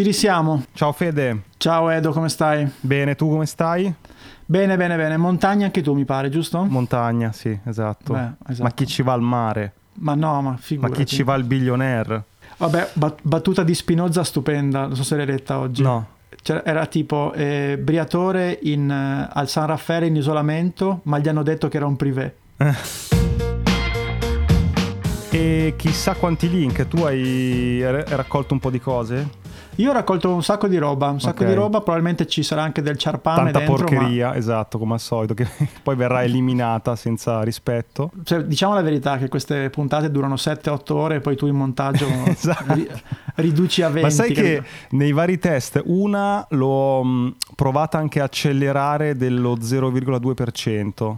Ci risiamo. Ciao Fede. Ciao Edo, come stai? Bene, tu come stai? Bene, bene, bene. Montagna anche tu, mi pare, giusto? Montagna, sì, esatto. Beh, esatto. Ma chi ci va al mare? Ma no, ma figurati. Ma chi ci va al billionaire? Vabbè, bat- battuta di Spinoza stupenda, non so se l'hai letta oggi. No. Cioè, era tipo eh, Briatore in, eh, al San Raffaele in isolamento, ma gli hanno detto che era un privé. E chissà quanti link, tu hai raccolto un po' di cose? Io ho raccolto un sacco di roba, un sacco Ok. di roba, probabilmente ci sarà anche del ciarpame Tanta dentro, porcheria, esatto, come al solito, che poi verrà eliminata senza rispetto. ma cioè, diciamo la verità che queste puntate durano 7-8 ore e poi tu in montaggio Esatto. ri- riduci a 20. Ma sai che capito? nei vari test una l'ho mh, provata anche a accelerare dello 0,2%,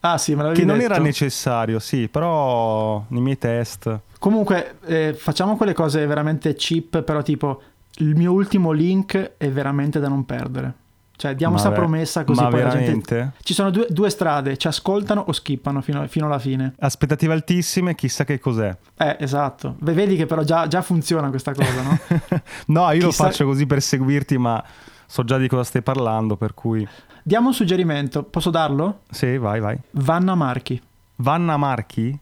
Ah sì, che non detto. era necessario, sì, però nei miei test... Comunque, eh, facciamo quelle cose veramente cheap, però tipo il mio ultimo link è veramente da non perdere. Cioè, diamo Ma sta ve- promessa così ma poi la gente... veramente? Ci sono due, due strade, ci ascoltano o skippano fino, fino alla fine. Aspettative altissime, chissà che cos'è. Eh, esatto. Beh, vedi che però già, già funziona questa cosa, no? no, io lo Chissà- faccio così per seguirti, ma so già di cosa stai parlando, per cui... Diamo un suggerimento, posso darlo? Sì, vai, vai. Vanna Marchi. Vanna Marchi?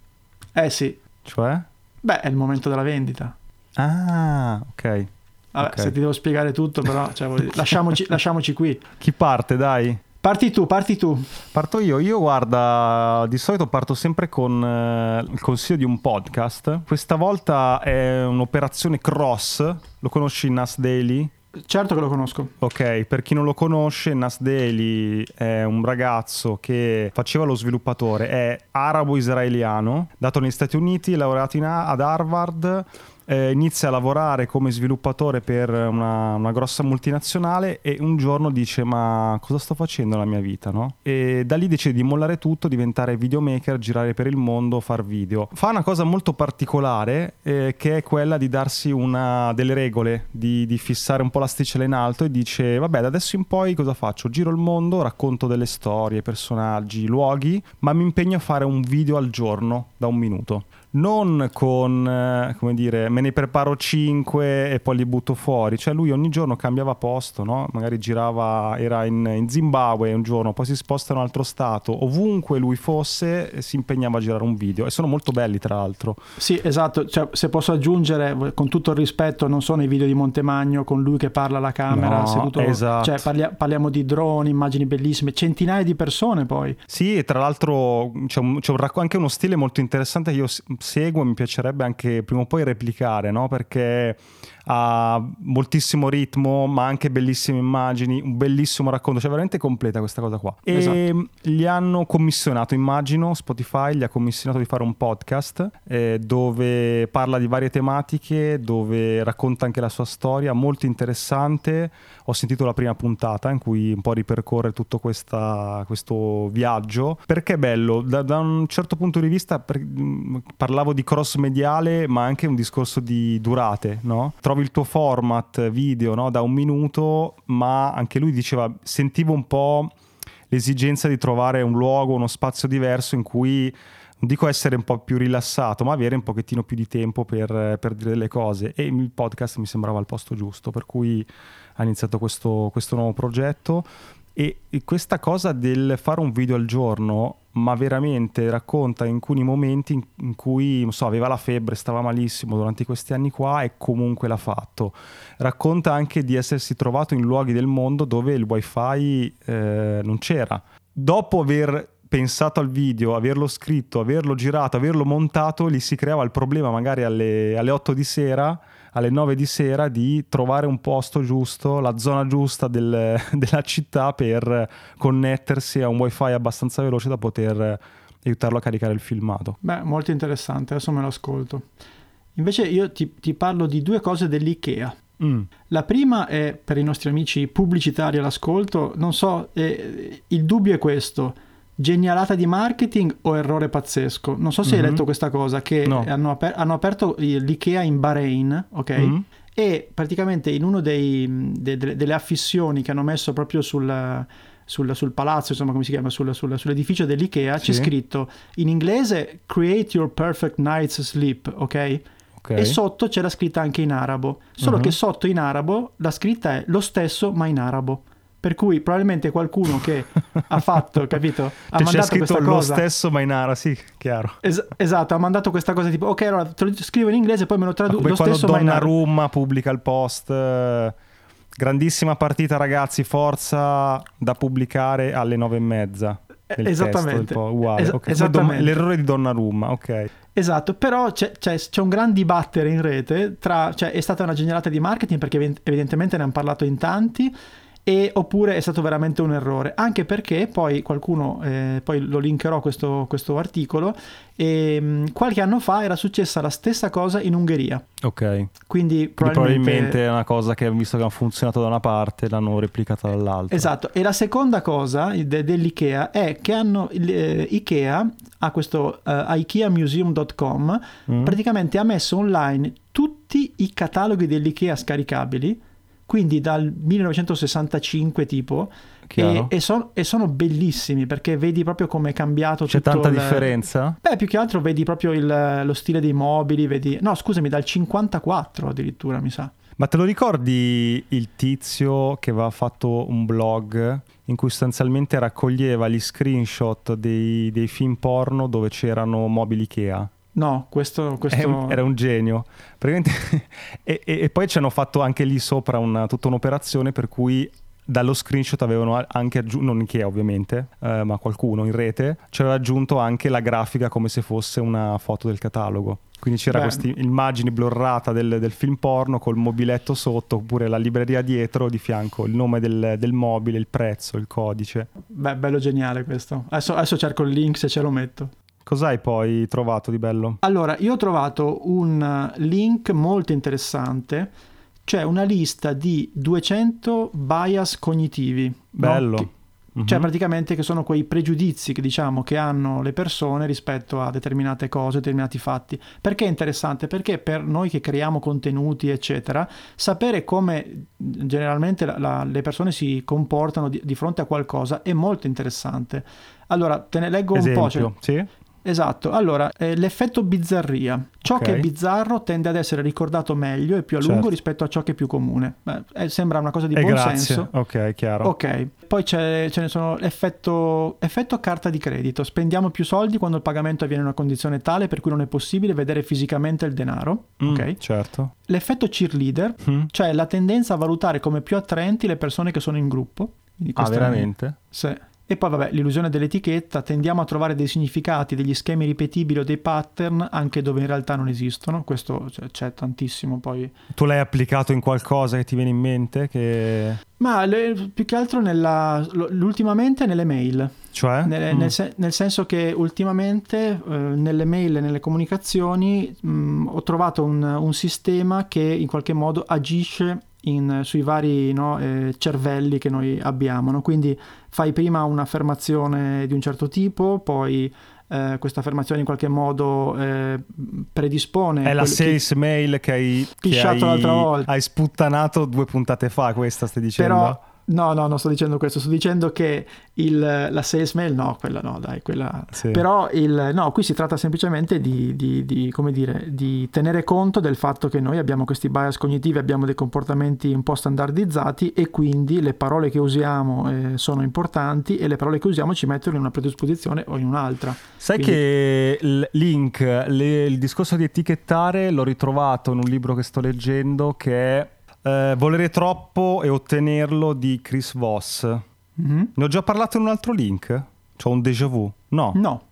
Eh sì, Cioè? beh, è il momento della vendita. Ah, ok. Vabbè, Ok. se ti devo spiegare tutto, però, cioè, lasciamoci, lasciamoci qui. Chi parte, dai? Parti tu, parti tu. Parto io. Io, guarda, di solito parto sempre con eh, il consiglio di un podcast. Questa volta è un'operazione cross. Lo conosci Nas Daily? Certo che lo conosco. Ok, per chi non lo conosce, Nas Daily è un ragazzo che faceva lo sviluppatore, è arabo-israeliano, dato negli Stati Uniti, laureato in ad Harvard, eh, inizia a lavorare come sviluppatore per una, una grossa multinazionale e un giorno dice ma cosa sto facendo nella mia vita, no? E da lì decide di mollare tutto, diventare videomaker, girare per il mondo, far video. Fa una cosa molto particolare eh, che è quella di darsi una delle regole, di, di fissare un po' l'asticella in alto e dice vabbè da adesso in poi cosa faccio? Giro il mondo, racconto delle storie, personaggi, luoghi, ma mi impegno a fare un video al giorno da un minuto. Non con, eh, come dire, me ne preparo 5 e poi li butto fuori. Cioè lui ogni giorno cambiava posto, no? Magari girava, era in, in Zimbabwe un giorno, poi si sposta in un altro stato. Ovunque lui fosse eh, si impegnava a girare un video. E sono molto belli tra l'altro. Sì, esatto. Cioè, se posso aggiungere, con tutto il rispetto, non sono i video di Montemagno con lui che parla alla camera, No, seduto. esatto. Cioè, parlia- parliamo di droni, immagini bellissime, centinaia di persone poi. Sì, e tra l'altro c'è, un- c'è un anche uno stile molto interessante che io seguo mi piacerebbe anche prima o poi replicare, no? Perché ha moltissimo ritmo, ma anche bellissime immagini, un bellissimo racconto, cioè veramente completa questa cosa qua. E Esatto. gli hanno commissionato, immagino, Spotify gli ha commissionato di fare un podcast eh, dove parla di varie tematiche, dove racconta anche la sua storia, molto interessante. Ho sentito la prima puntata in cui un po' ripercorre tutto questa- questo viaggio. Perché è bello? Da, da un certo punto di vista per- mh, parlavo di cross mediale, ma anche un discorso di durate, no? Trovi il tuo format video no? da un minuto, ma anche lui diceva, sentivo un po' l'esigenza di trovare un luogo, uno spazio diverso in cui non dico essere un po' più rilassato, ma avere un pochettino più di tempo per, per dire delle cose. E il podcast mi sembrava il posto giusto, per cui ha iniziato questo, questo nuovo progetto. E, questa cosa del fare un video al giorno, ma veramente racconta alcuni momenti in, in cui, so, aveva la febbre, stava malissimo durante questi anni qua e comunque l'ha fatto. Racconta anche di essersi trovato in luoghi del mondo dove il wifi eh, non c'era. Dopo aver pensato al video, averlo scritto, averlo girato, averlo montato, gli si creava il problema magari alle, alle 8 di sera, alle 9 di sera di trovare un posto giusto, la zona giusta del- della città per connettersi a un wifi abbastanza veloce da poter aiutarlo a caricare il filmato. Beh, molto interessante, adesso me lo ascolto. Invece io ti, ti parlo di due cose dell'IKEA. Mm. La prima è per i nostri amici pubblicitari all'ascolto, non so, eh, il dubbio è questo, genialata di marketing o errore pazzesco? Non so se Mhm. hai letto questa cosa, che No. hanno, aper- hanno aperto l'IKEA in Bahrain, ok? Mm. E praticamente in uno dei, de- delle- affissioni che hanno messo proprio sul, sul, sul palazzo, insomma come si chiama, sul, sul- sull'edificio dell'IKEA, c'è Sì. scritto in inglese Create your perfect night's sleep, ok? E sotto c'è la scritta anche in arabo. Solo Mhm. che sotto in arabo la scritta è lo stesso ma in arabo. Per cui probabilmente qualcuno che ha fatto, capito? Ha Cioè, c'è mandato scritto lo cosa. stesso ma in ara, sì, chiaro. Es- esatto, ha mandato questa cosa tipo, ok, allora te lo scrivo in inglese, poi me lo traduco Come lo quando stesso. Donnarumma pubblica il post. eh, Grandissima partita, ragazzi. Forza da pubblicare alle nove e mezza. Eh, esattamente. po' uguale. Es- ok. Come esattamente. Dom- l'errore di Donnarumma, ok. Esatto, però c'è, c'è- c'è un gran dibattere in rete tra, cioè è stata una genialata di marketing perché evi- evidentemente ne hanno parlato in tanti e, oppure è stato veramente un errore, anche perché poi qualcuno, eh, poi lo linkerò questo, questo articolo, e, mh, qualche anno fa era successa la stessa cosa in Ungheria, Ok. Quindi probabilmente... probabilmente... è una cosa che, visto che ha funzionato da una parte, l'hanno replicata dall'altra. Esatto, e la seconda cosa de- dell'IKEA è che hanno, eh, IKEA ha questo eh, ikeamuseum.com Mm? praticamente ha messo online tutti i cataloghi dell'IKEA scaricabili, quindi dal 1965 tipo, e, e son- e sono bellissimi perché vedi proprio come è cambiato C'è tanta il- differenza? Beh, più che altro vedi proprio il- lo stile dei mobili, vedi... No, scusami, dal 54 addirittura, mi sa. Ma te lo ricordi il tizio che aveva fatto un blog in cui sostanzialmente raccoglieva gli screenshot dei, dei film porno dove c'erano mobili Ikea? No, questo... questo... Era un genio. E, e- poi ci hanno fatto anche lì sopra una- tutta un'operazione per cui dallo screenshot avevano anche aggiunto, non Ikea ovviamente, eh, ma qualcuno in rete, ci aveva aggiunto anche la grafica come se fosse una foto del catalogo. Quindi c'era questa immagine blurrata del, del film porno col mobiletto sotto, oppure la libreria dietro, di fianco il nome del, del mobile, il prezzo, il codice. Beh, bello geniale questo. Adesso, adesso cerco il link se ce lo metto. Cos'hai poi trovato di bello? Allora, io ho trovato un link molto interessante, cioè una lista di 200 bias cognitivi. no? Bello. Che- Mhm. Cioè praticamente che sono quei pregiudizi che diciamo che hanno le persone rispetto a determinate cose, determinati fatti. Perché è interessante? Perché per noi che creiamo contenuti, eccetera, sapere come generalmente la- la- le persone si comportano di, di fronte a qualcosa è molto interessante. Allora, te ne leggo un po'. cioè- Esempio, sì? Esatto, allora eh, l'effetto bizzarria. Ciò Ok. che è bizzarro tende ad essere ricordato meglio e più a Certo. lungo rispetto a ciò che è più comune. Beh, eh, sembra una cosa di E buon grazie. senso. Ok, chiaro. Ok, poi c'è, ce ne sono l'effetto effetto carta di credito. Spendiamo più soldi quando il pagamento avviene in una condizione tale per cui non è possibile vedere fisicamente il denaro. Mm, Ok. Certo. L'effetto cheerleader, Mm. cioè la tendenza a valutare come più attraenti le persone che sono in gruppo. Quindi Ah, questo è- veramente? sì. E poi vabbè, l'illusione dell'etichetta, tendiamo a trovare dei significati, degli schemi ripetibili o dei pattern anche dove in realtà non esistono, questo cioè, c'è tantissimo poi. Tu l'hai applicato in qualcosa che ti viene in mente? Che... Ma le- più che altro nella, ultimamente nelle mail, Cioè? nel, Mm. nel sen- nel senso che ultimamente eh, nelle mail e nelle comunicazioni mh, ho trovato un, un sistema che in qualche modo agisce in- sui vari no, eh, cervelli che noi abbiamo. no? Quindi fai prima un'affermazione di un certo tipo, poi eh, questa affermazione in qualche modo eh, predispone... È la sales mail che hai, che hai, l'altra volta. hai sputtanato due puntate fa, questa stai dicendo? Però, no, no, non sto dicendo questo, sto dicendo che il- la sales mail, no, quella no, dai, quella... Sì. Però, il, no, qui si tratta semplicemente di, di- di, come dire, di tenere conto del fatto che noi abbiamo questi bias cognitivi, abbiamo dei comportamenti un po' standardizzati e quindi le parole che usiamo eh, sono importanti e le parole che usiamo ci mettono in una predisposizione o in un'altra. Sai Quindi- che il link, le- il discorso di etichettare l'ho ritrovato in un libro che sto leggendo che è eh, Volere troppo e ottenerlo di Chris Voss. Mhm. Ne ho già parlato in un altro link? C'ho un déjà vu? No. No,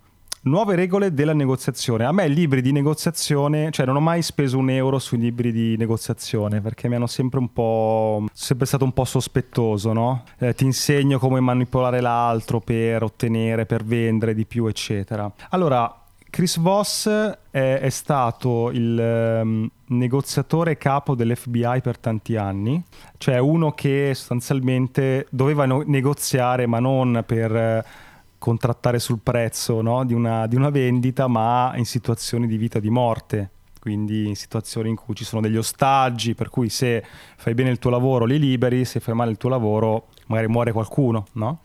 Nuove regole della negoziazione. A me libri di negoziazione, cioè non ho mai speso un euro sui libri di negoziazione perché mi hanno sempre un po'. sempre stato un po' sospettoso, no? Eh, ti insegno come manipolare l'altro per ottenere, per vendere di più, eccetera. Allora. Chris Voss è, è stato il ehm, negoziatore capo dell'FBI per tanti anni, cioè uno che sostanzialmente doveva no- negoziare ma non per eh, contrattare sul prezzo no, di, una, di una vendita, ma in situazioni di vita o di morte. quindi in situazioni in cui ci sono degli ostaggi, per cui se fai bene il tuo lavoro li liberi, se fai male il tuo lavoro magari muore qualcuno, no?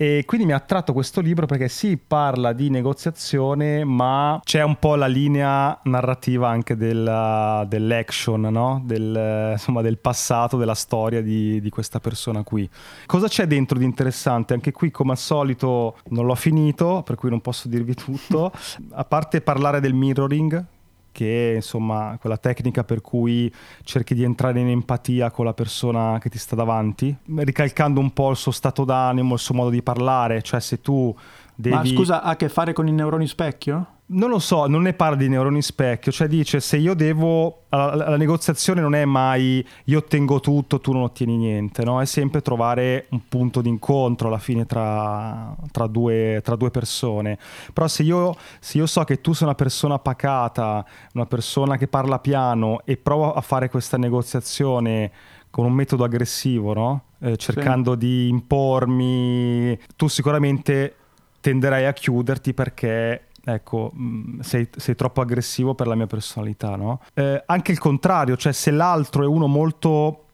E quindi mi ha attratto questo libro perché sì, parla di negoziazione, ma c'è un po' la linea narrativa anche della, dell'action, no? Del, insomma, del passato, della storia di, di questa persona qui. Cosa c'è dentro di interessante? Anche qui, come al solito, non l'ho finito, per cui non posso dirvi tutto. A parte parlare del mirroring, che insomma quella tecnica per cui cerchi di entrare in empatia con la persona che ti sta davanti, ricalcando un po' il suo stato d'animo, il suo modo di parlare, cioè se tu devi... Ma scusa, ha a che fare con i neuroni specchio? Non lo so, non ne parla di neuroni specchio, cioè dice se io devo, la, la, negoziazione non è mai io ottengo tutto, tu non ottieni niente, no? è sempre trovare un punto d'incontro alla fine tra, tra, due, tra due, persone. Però se io, se io so che tu sei una persona pacata, una persona che parla piano e provo a fare questa negoziazione con un metodo aggressivo, no? eh, cercando sì. di impormi, tu sicuramente tenderai a chiuderti perché ecco, mm, sei, sei, troppo aggressivo per la mia personalità, no? Eh, anche il contrario, cioè se l'altro è uno molto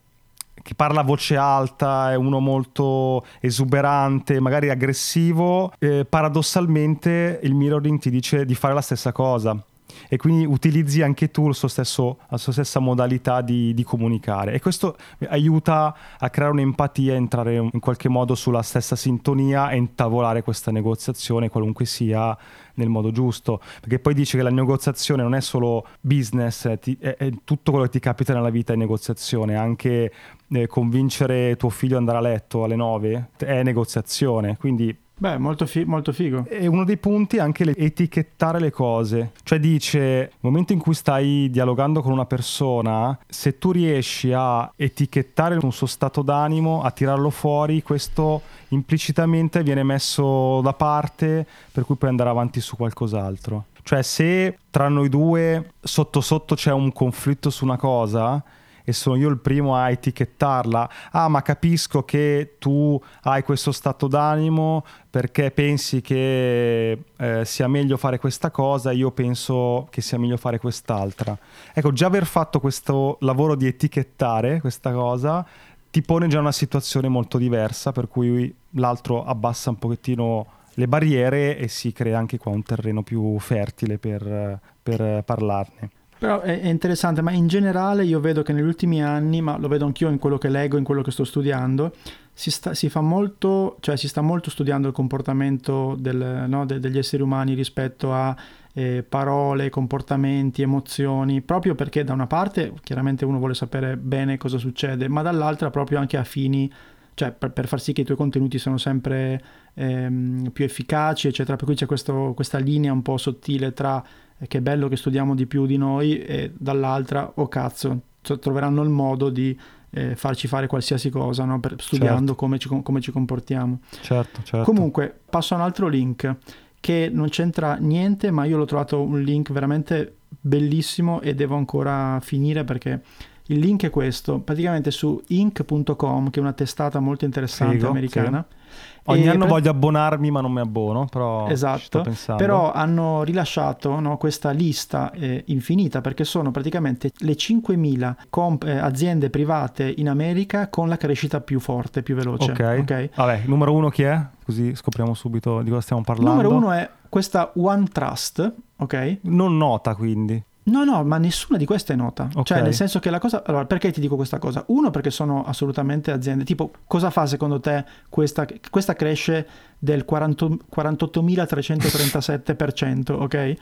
che parla a voce alta, è uno molto esuberante, magari aggressivo, eh, paradossalmente il mirroring ti dice di fare la stessa cosa e quindi utilizzi anche tu stesso, la sua stessa modalità di, di, comunicare e questo aiuta a creare un'empatia, entrare in qualche modo sulla stessa sintonia e intavolare questa negoziazione qualunque sia nel modo giusto perché poi dice che la negoziazione non è solo business è, è, è tutto quello che ti capita nella vita è negoziazione anche eh, convincere tuo figlio ad andare a letto alle 9 è negoziazione quindi Beh, molto, fi- molto figo. E uno dei punti è anche le- etichettare le cose. Cioè dice, nel momento in cui stai dialogando con una persona, se tu riesci a etichettare un suo stato d'animo, a tirarlo fuori, questo implicitamente viene messo da parte, per cui puoi andare avanti su qualcos'altro. Cioè se tra noi due sotto sotto c'è un conflitto su una cosa, e sono io il primo a etichettarla. Ah, ma capisco che tu hai questo stato d'animo perché pensi che eh, sia meglio fare questa cosa, io penso che sia meglio fare quest'altra. Ecco, già aver fatto questo lavoro di etichettare questa cosa ti pone già una situazione molto diversa, per cui l'altro abbassa un pochettino le barriere e si crea anche qua un terreno più fertile per, per parlarne. Però è, è, interessante, ma in generale io vedo che negli ultimi anni, ma lo vedo anch'io in quello che leggo, in quello che sto studiando, si sta, si molto, cioè si sta molto studiando il comportamento del, no, de, degli esseri umani rispetto a eh, parole, comportamenti, emozioni, proprio perché da una parte chiaramente uno vuole sapere bene cosa succede, ma dall'altra proprio anche a fini cioè per, per, far sì che i tuoi contenuti siano sempre ehm, più efficaci, eccetera. Per cui c'è questo, questa linea un po' sottile tra che è bello che studiamo di più di noi e dall'altra, oh cazzo, troveranno il modo di eh, farci fare qualsiasi cosa no? per, studiando certo. come, ci, come, ci, comportiamo. Certo, certo. Comunque, passo a un altro link che non c'entra niente, ma io l'ho trovato un link veramente bellissimo e devo ancora finire perché il link è questo, praticamente su inc.com, che è una testata molto interessante Figo, americana. Sì Ogni e anno per... voglio abbonarmi ma non mi abbono, però esatto, però hanno rilasciato no, questa lista eh, infinita perché sono praticamente le 5.000 comp- eh, aziende private in America con la crescita più forte, più veloce. Ok, okay? vabbè, numero uno chi è? Così scopriamo subito di cosa stiamo parlando. Numero uno è questa OneTrust, ok? Non nota quindi. No, no, ma nessuna di queste è nota. Okay. Cioè, nel senso che la cosa. Allora, perché ti dico questa cosa? Uno, perché sono assolutamente aziende. Tipo, cosa fa secondo te questa, questa cresce del 40, 48.337%, ok?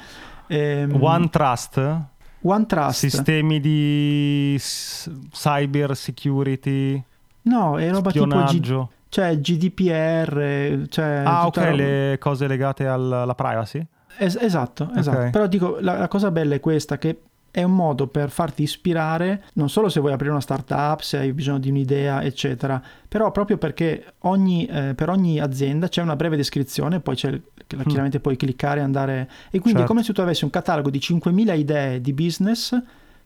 Ehm, One Trust? One Trust. Sistemi di cyber security. No, è roba spionaggio. tipo. G- cioè GDPR. Cioè ah, ok, roba... le cose legate alla privacy? Es- esatto, esatto. Okay. Però dico, la, la cosa bella è questa, che è un modo per farti ispirare non solo se vuoi aprire una startup, se hai bisogno di un'idea, eccetera, però proprio perché ogni, eh, per ogni azienda c'è una breve descrizione, poi c'è, mm. chiaramente puoi cliccare e andare... E quindi certo. è come se tu avessi un catalogo di 5.000 idee di business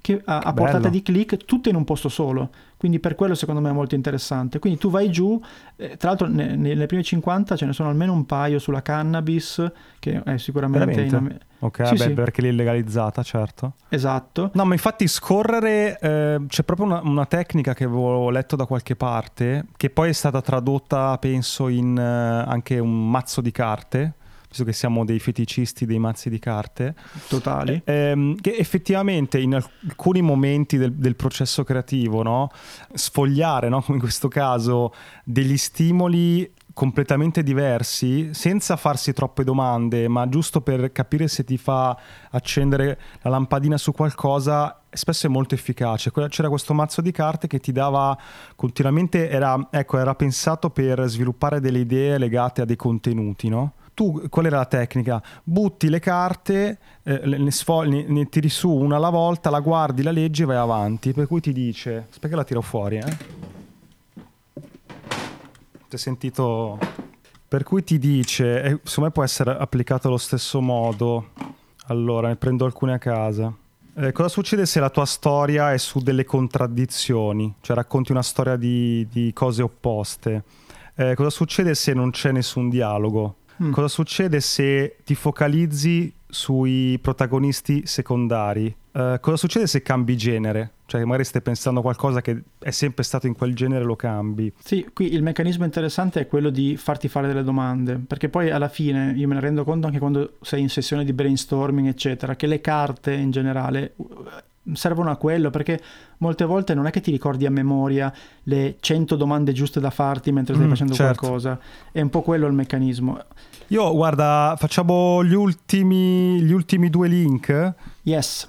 che a, a portata di click tutte in un posto solo. Quindi per quello secondo me è molto interessante. Quindi tu vai giù, eh, tra l'altro ne, nelle prime 50 ce ne sono almeno un paio sulla cannabis, che è sicuramente... In... Ok, sì, beh, sì. perché l'è illegalizzata, certo. Esatto. No, ma infatti scorrere, eh, c'è proprio una, una, tecnica che avevo letto da qualche parte, che poi è stata tradotta, penso, in eh, anche un mazzo di carte visto che siamo dei feticisti dei mazzi di carte. Totali. Ehm, che effettivamente in alcuni momenti del, del processo creativo, no? sfogliare, no? come in questo caso, degli stimoli completamente diversi senza farsi troppe domande, ma giusto per capire se ti fa accendere la lampadina su qualcosa, spesso è molto efficace. C'era questo mazzo di carte che ti dava continuamente, era, ecco, era pensato per sviluppare delle idee legate a dei contenuti, no? Tu qual era la tecnica? Butti le carte, eh, ne, sfogli, ne, tiri su una alla volta, la guardi, la leggi e vai avanti. Per cui ti dice, aspetta che la tiro fuori, eh. Ti hai sentito? Per cui ti dice, e secondo me può essere applicato allo stesso modo. Allora, ne prendo alcune a casa. Eh, cosa succede se la tua storia è su delle contraddizioni? Cioè racconti una storia di, di cose opposte. Eh, cosa succede se non c'è nessun dialogo? Mm. Cosa succede se ti focalizzi sui protagonisti secondari? Uh, cosa succede se cambi genere? Cioè, magari stai pensando a qualcosa che è sempre stato in quel genere, lo cambi. Sì, qui il meccanismo interessante è quello di farti fare delle domande, perché poi alla fine io me ne rendo conto anche quando sei in sessione di brainstorming, eccetera, che le carte in generale servono a quello perché molte volte non è che ti ricordi a memoria le 100 domande giuste da farti mentre stai mm, facendo certo. qualcosa. È un po' quello il meccanismo. Io guarda facciamo gli ultimi, gli ultimi due link. Yes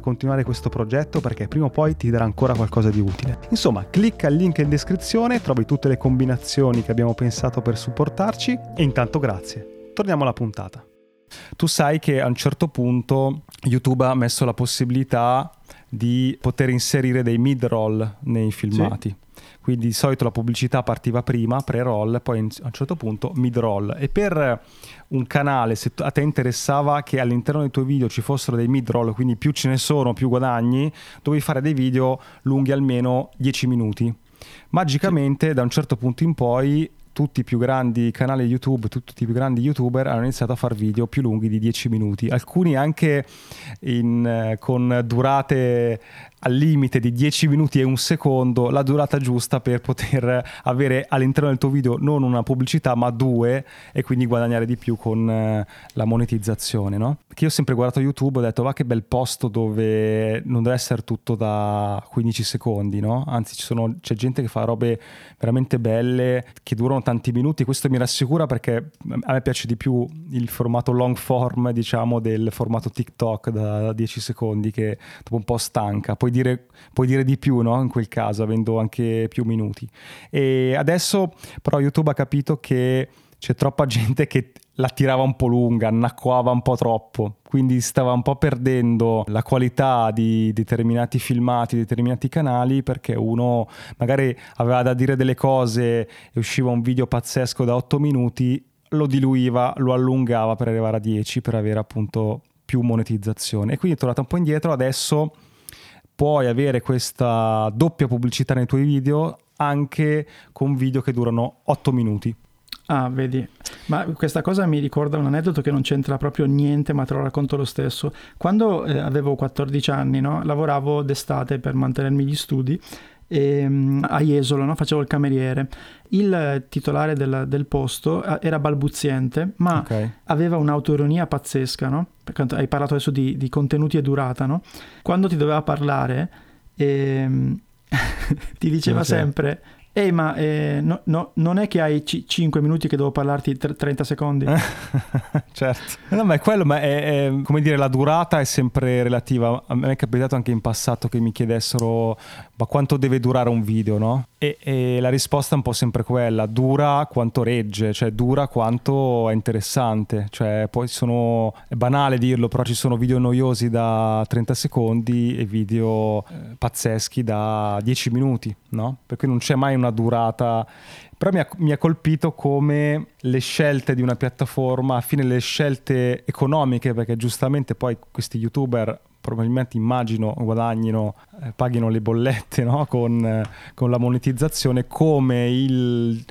continuare questo progetto perché prima o poi ti darà ancora qualcosa di utile. Insomma, clicca il link in descrizione, trovi tutte le combinazioni che abbiamo pensato per supportarci e intanto grazie. Torniamo alla puntata. Tu sai che a un certo punto YouTube ha messo la possibilità di poter inserire dei mid-roll nei filmati. Sì. Quindi di solito la pubblicità partiva prima, pre-roll, poi a un certo punto mid-roll. E per un canale, se a te interessava che all'interno dei tuoi video ci fossero dei mid-roll, quindi più ce ne sono, più guadagni, dovevi fare dei video lunghi almeno 10 minuti. Magicamente sì. da un certo punto in poi tutti i più grandi canali YouTube, tutti i più grandi youtuber hanno iniziato a fare video più lunghi di 10 minuti, alcuni anche in, eh, con durate al limite di 10 minuti e un secondo la durata giusta per poter avere all'interno del tuo video non una pubblicità ma due e quindi guadagnare di più con eh, la monetizzazione no? che io ho sempre guardato YouTube ho detto va che bel posto dove non deve essere tutto da 15 secondi no? anzi sono, c'è gente che fa robe veramente belle che durano tanti minuti questo mi rassicura perché a me piace di più il formato long form diciamo del formato TikTok da 10 secondi che dopo un po' stanca poi puoi dire, puoi dire di più no? in quel caso, avendo anche più minuti. E adesso però YouTube ha capito che c'è troppa gente che la tirava un po' lunga, annacquava un po' troppo, quindi stava un po' perdendo la qualità di determinati filmati, determinati canali, perché uno magari aveva da dire delle cose e usciva un video pazzesco da 8 minuti, lo diluiva, lo allungava per arrivare a 10 per avere appunto più monetizzazione. E quindi è tornato un po' indietro, adesso puoi avere questa doppia pubblicità nei tuoi video anche con video che durano 8 minuti. Ah, vedi. Ma questa cosa mi ricorda un aneddoto che non c'entra proprio niente, ma te lo racconto lo stesso. Quando eh, avevo 14 anni, no, lavoravo d'estate per mantenermi gli studi e, mm, a Jesolo, no? facevo il cameriere. Il titolare del, del posto eh, era balbuziente, ma okay. aveva un'autoironia pazzesca, no? Perché hai parlato adesso di, di contenuti e durata, no? Quando ti doveva parlare, ehm, ti diceva sempre Ehi, ma eh, no, no, non è che hai c- 5 minuti che devo parlarti t- 30 secondi? certo. No, ma è quello, ma è, è, come dire, la durata è sempre relativa. A me è capitato anche in passato che mi chiedessero ma quanto deve durare un video, no? E, e, la risposta è un po' sempre quella, dura quanto regge, cioè dura quanto è interessante, cioè poi sono, è banale dirlo, però ci sono video noiosi da 30 secondi e video eh, pazzeschi da 10 minuti, no? Per cui non c'è mai una durata però mi ha, mi ha, colpito come le scelte di una piattaforma, a fine le scelte economiche, perché giustamente poi questi youtuber probabilmente immagino guadagnino, eh, paghino le bollette no? con, eh, con, la monetizzazione, come il,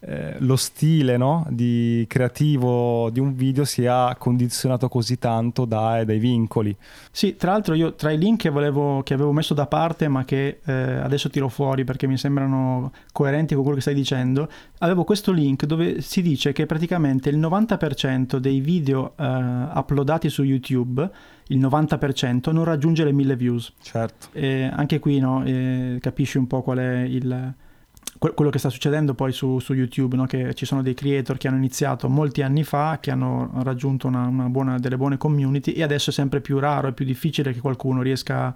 eh, lo stile no? di creativo di un video sia condizionato così tanto dai, dai vincoli. Sì, tra l'altro io tra i link che, volevo, che avevo messo da parte ma che eh, adesso tiro fuori perché mi sembrano coerenti con quello che stai dicendo, avevo questo link dove si dice che praticamente il 90% dei video eh, uploadati su YouTube il 90% non raggiunge le 1000 views. Certo. E anche qui no, eh, capisci un po' qual è il, quello che sta succedendo poi su, su YouTube, no? che ci sono dei creator che hanno iniziato molti anni fa, che hanno raggiunto una, una buona, delle buone community e adesso è sempre più raro, è più difficile che qualcuno riesca a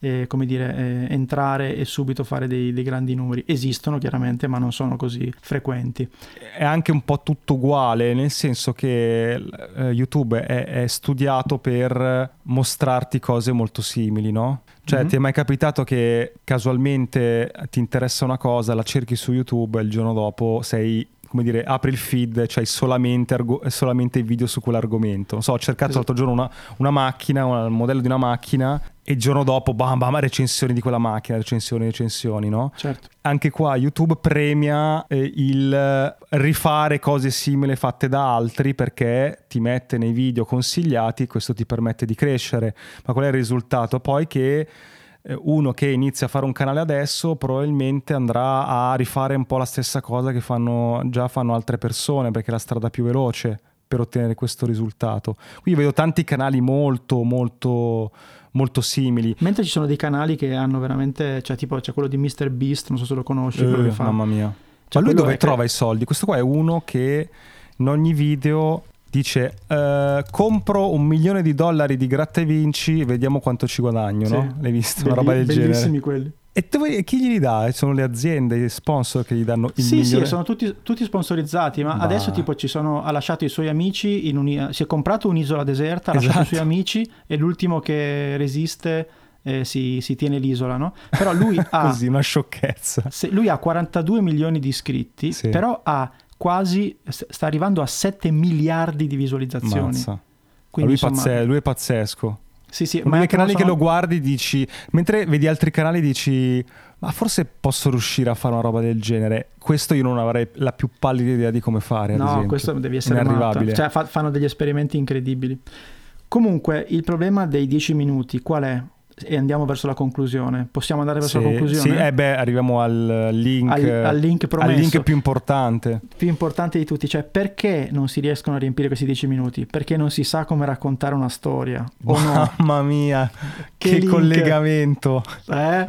eh, come dire, eh, entrare e subito fare dei, dei, grandi numeri. Esistono chiaramente, ma non sono così frequenti. È anche un po' tutto uguale, nel senso che eh, YouTube è, è, studiato per mostrarti cose molto simili, no? Cioè, mm-hmm. ti è mai capitato che casualmente ti interessa una cosa, la cerchi su YouTube e il giorno dopo sei come dire, apri il feed c'hai solamente, argo- solamente i video su quell'argomento. Non so, ho cercato l'altro giorno una, una macchina, un modello di una macchina e il giorno dopo, bam, bam, recensioni di quella macchina, recensioni, recensioni, no? Certo. Anche qua YouTube premia eh, il rifare cose simili fatte da altri perché ti mette nei video consigliati e questo ti permette di crescere. Ma qual è il risultato? Poi che uno che inizia a fare un canale adesso probabilmente andrà a rifare un po' la stessa cosa che fanno, già fanno altre persone perché è la strada più veloce per ottenere questo risultato. Qui vedo tanti canali molto molto molto simili. Mentre ci sono dei canali che hanno veramente, cioè tipo c'è quello di Mr. Beast, non so se lo conosci, eh, Mamma mia. Cioè, Ma lui dove trova che... i soldi? Questo qua è uno che in ogni video dice uh, compro un milione di dollari di gratta e vinci vediamo quanto ci guadagno sì. no? l'hai visto? Belli, una roba del bellissimi genere quelli e dove, chi glieli dà? Sono le aziende, gli sponsor che gli danno il sì, migliore? Sì, sono tutti, tutti sponsorizzati, ma bah. adesso tipo ci sono, ha lasciato i suoi amici, in un, si è comprato un'isola deserta, ha esatto. lasciato i suoi amici e l'ultimo che resiste eh, si, si, tiene l'isola, no? Però lui ha... Così, una sciocchezza. Se, lui ha 42 milioni di iscritti, sì. però ha quasi, sta arrivando a 7 miliardi di visualizzazioni. Quindi, lui, insomma, pazze- lui è pazzesco. Sì, sì, ma nei canali sono... che lo guardi dici, mentre vedi altri canali dici, ma forse posso riuscire a fare una roba del genere. Questo io non avrei la più pallida idea di come fare. No, questo devi essere inarrivabile. Cioè, fa- fanno degli esperimenti incredibili. Comunque, il problema dei 10 minuti qual è? E andiamo verso la conclusione. Possiamo andare verso sì, la conclusione? Sì, eh beh, arriviamo al link, al, al, link promesso, al link più importante. Più importante di tutti, cioè perché non si riescono a riempire questi dieci minuti? Perché non si sa come raccontare una storia. O no? Mamma mia, che, che collegamento. Eh?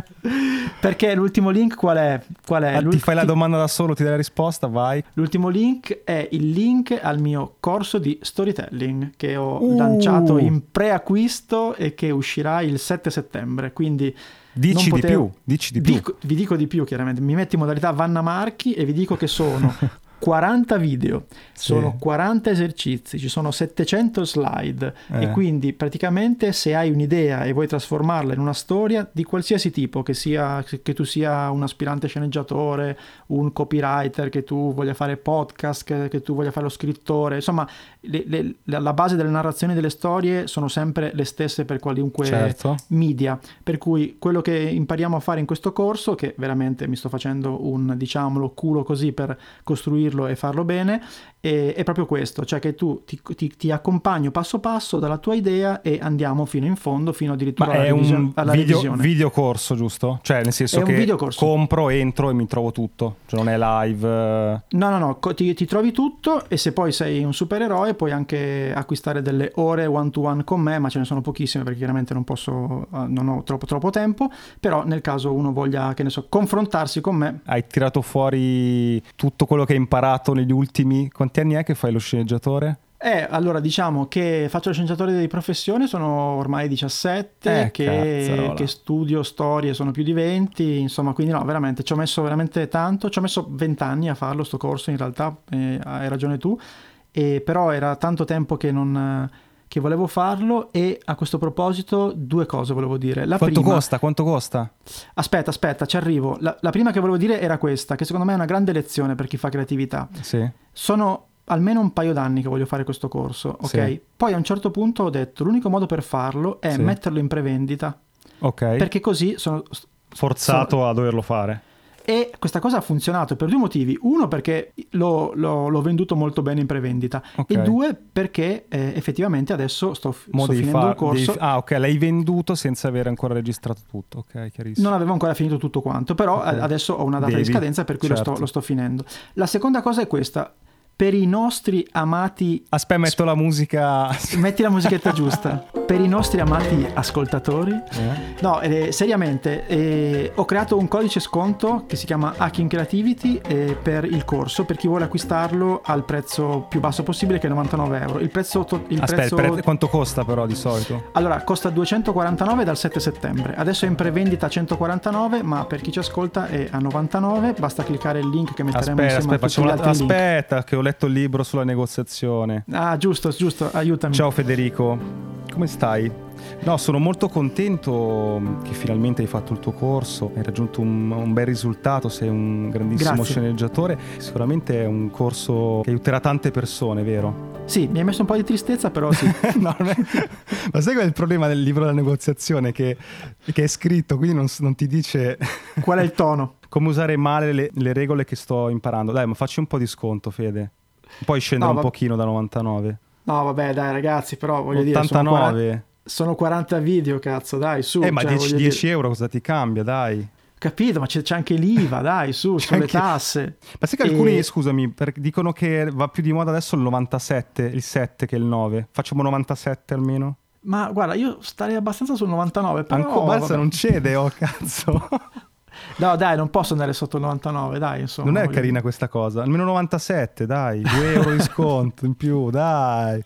Perché l'ultimo link qual è? Qual è? Ah, ti fai la domanda da solo, ti dai la risposta, vai. L'ultimo link è il link al mio corso di storytelling che ho uh. lanciato in preacquisto e che uscirà il 7 settembre settembre, quindi... Dici potevo... di più, dici di più. Dico, vi dico di più chiaramente, mi metto in modalità Vanna Marchi e vi dico che sono 40 video, sì. sono 40 esercizi, ci sono 700 slide eh. e quindi praticamente se hai un'idea e vuoi trasformarla in una storia di qualsiasi tipo, che, sia, che tu sia un aspirante sceneggiatore, un copywriter, che tu voglia fare podcast, che, che tu voglia fare lo scrittore, insomma le, le, la base delle narrazioni delle storie sono sempre le stesse per qualunque certo. media, per cui quello che impariamo a fare in questo corso, che veramente mi sto facendo un diciamolo culo così per costruire costruirlo e farlo bene e, è proprio questo, cioè che tu ti, ti, ti, accompagno passo passo dalla tua idea e andiamo fino in fondo, fino addirittura Ma alla, è un alla video, revisione. videocorso, giusto? Cioè, nel senso È che compro, entro e mi trovo tutto. Cioè, non è live. eh, No, no, no, co- ti, ti trovi tutto e se poi sei un supereroe puoi anche acquistare delle ore one to one con me, ma ce ne sono pochissime perché chiaramente non posso, eh, non ho troppo, troppo tempo, però nel caso uno voglia, che ne so, confrontarsi con me, Hai tirato fuori tutto quello che hai imparato negli ultimi. Quanti anni è che fai lo sceneggiatore? Eh, allora diciamo che faccio lo scienziatore di professione, sono ormai 17, Eh, che, che studio storie, sono più di 20, insomma, quindi no, veramente ci ho messo veramente tanto, ci ho messo 20 anni a farlo sto corso in realtà, eh, hai ragione tu, e però era tanto tempo che non che volevo farlo e a questo proposito due cose volevo dire. La Quanto prima, costa? Quanto costa? aspetta, aspetta, ci arrivo. La, la prima che volevo dire era questa, che secondo me è una grande lezione per chi fa creatività. Sì. Sono almeno un paio d'anni che voglio fare questo corso, ok? Sì. Poi a un certo punto ho detto l'unico modo per farlo è Sì. metterlo in prevendita, Ok. perché così sono... Forzato a doverlo fare. E questa cosa ha funzionato per due motivi. Uno perché l'ho, l'ho- l'ho venduto molto bene in prevendita Ok. e due perché eh, effettivamente adesso sto, Mo sto finendo far- il corso. devi- ah, ok, l'hai venduto senza aver ancora registrato tutto. Ok, chiarissimo. Non avevo ancora finito tutto quanto, però Ok. eh, adesso ho una data Devi, di scadenza per cui lo, certo. sto, lo sto finendo. La seconda cosa è questa. Per i nostri amati Aspetta, metto la musica. Metti la musichetta giusta. Per i nostri amati ascoltatori. Eh? No, eh, seriamente, eh, ho creato un codice sconto che si chiama Hacking Creativity eh, per il corso, per chi vuole acquistarlo al prezzo più basso possibile che è 99 euro. Il prezzo... to- il Aspetta, prezzo- pre- quanto costa però di solito? Allora, costa 249 dal 7 settembre. Adesso è in prevendita a 149, ma per chi ci ascolta è a 99. Basta cliccare il link che metteremo Aspetta, insieme aspetta, a tutti gli altri link. aspetta, che ho letto il libro sulla negoziazione. Ah, giusto, giusto, aiutami. Ciao Federico, come stai? No, sono molto contento che finalmente hai fatto il tuo corso, hai raggiunto un, un bel risultato, sei un grandissimo Grazie. sceneggiatore. Sicuramente è un corso che aiuterà tante persone, vero? Sì, mi hai messo un po' di tristezza, però sì. No, è- Ma sai qual è il problema del libro della negoziazione? Che, che è scritto, quindi non, non ti dice Qual è il tono? come usare male le, le regole che sto imparando. Dai, ma facci un po' di sconto, Fede. Puoi scendere No, un va- pochino da 99. No, vabbè, dai, ragazzi, però voglio dire, sono 89. 40, sono 40 video, cazzo, dai, su. eh, ma cioè, 10, voglio 10 dire- euro cosa ti cambia, dai? Capito, ma c'è, c'è anche l'IVA, dai, su, C'è sulle anche- tasse. Ma sai che alcuni, E- scusami, per- dicono che va più di moda adesso il 97, il 7 che il 9. Facciamo 97 almeno? Ma guarda, io starei abbastanza sul 99, però... Ancora Balsa vabbè. non cede, oh cazzo. No, dai, non posso andare sotto il 99, dai, insomma. non è voglio carina questa cosa. Almeno 97, dai. 2 euro di sconto in più, dai.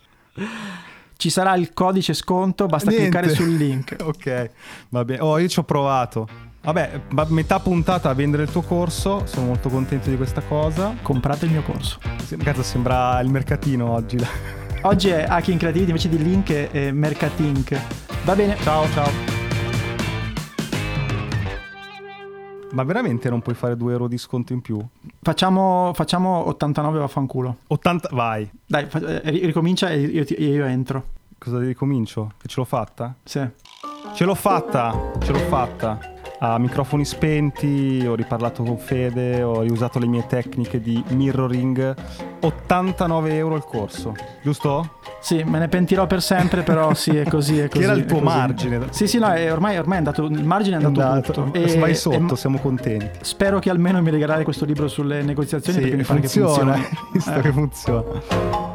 Ci sarà il codice sconto, basta Niente. cliccare sul link. Ok, va bene. Oh, io ci ho provato. Vabbè, metà puntata a vendere il tuo corso. Sono molto contento di questa cosa. Comprate il mio corso. Cazzo, sembra il mercatino oggi. Oggi è Hacking Creativity invece di link è è Mercatink. Va bene, ciao, ciao. Ma veramente non puoi fare 2 euro di sconto in più? facciamo, facciamo 89 vaffanculo. 80, vai. Dai, fa- eh, ri- ricomincia e io, ti- io entro. Cosa ricomincio? Che ce l'ho fatta? Sì. Ce l'ho fatta, ce l'ho fatta. A microfoni spenti, ho riparlato con Fede, ho riusato le mie tecniche di mirroring. 89 euro il corso, giusto? Sì, me ne pentirò per sempre, però sì, è così. È così che era il è tuo così. margine? Sì, sì, no, è- ormai, ormai è andato, il margine è andato, tutto. E- Vai e- sotto, siamo contenti. spero che almeno mi regalerai questo libro sulle negoziazioni perché mi pare che funziona, visto Eh. che funziona.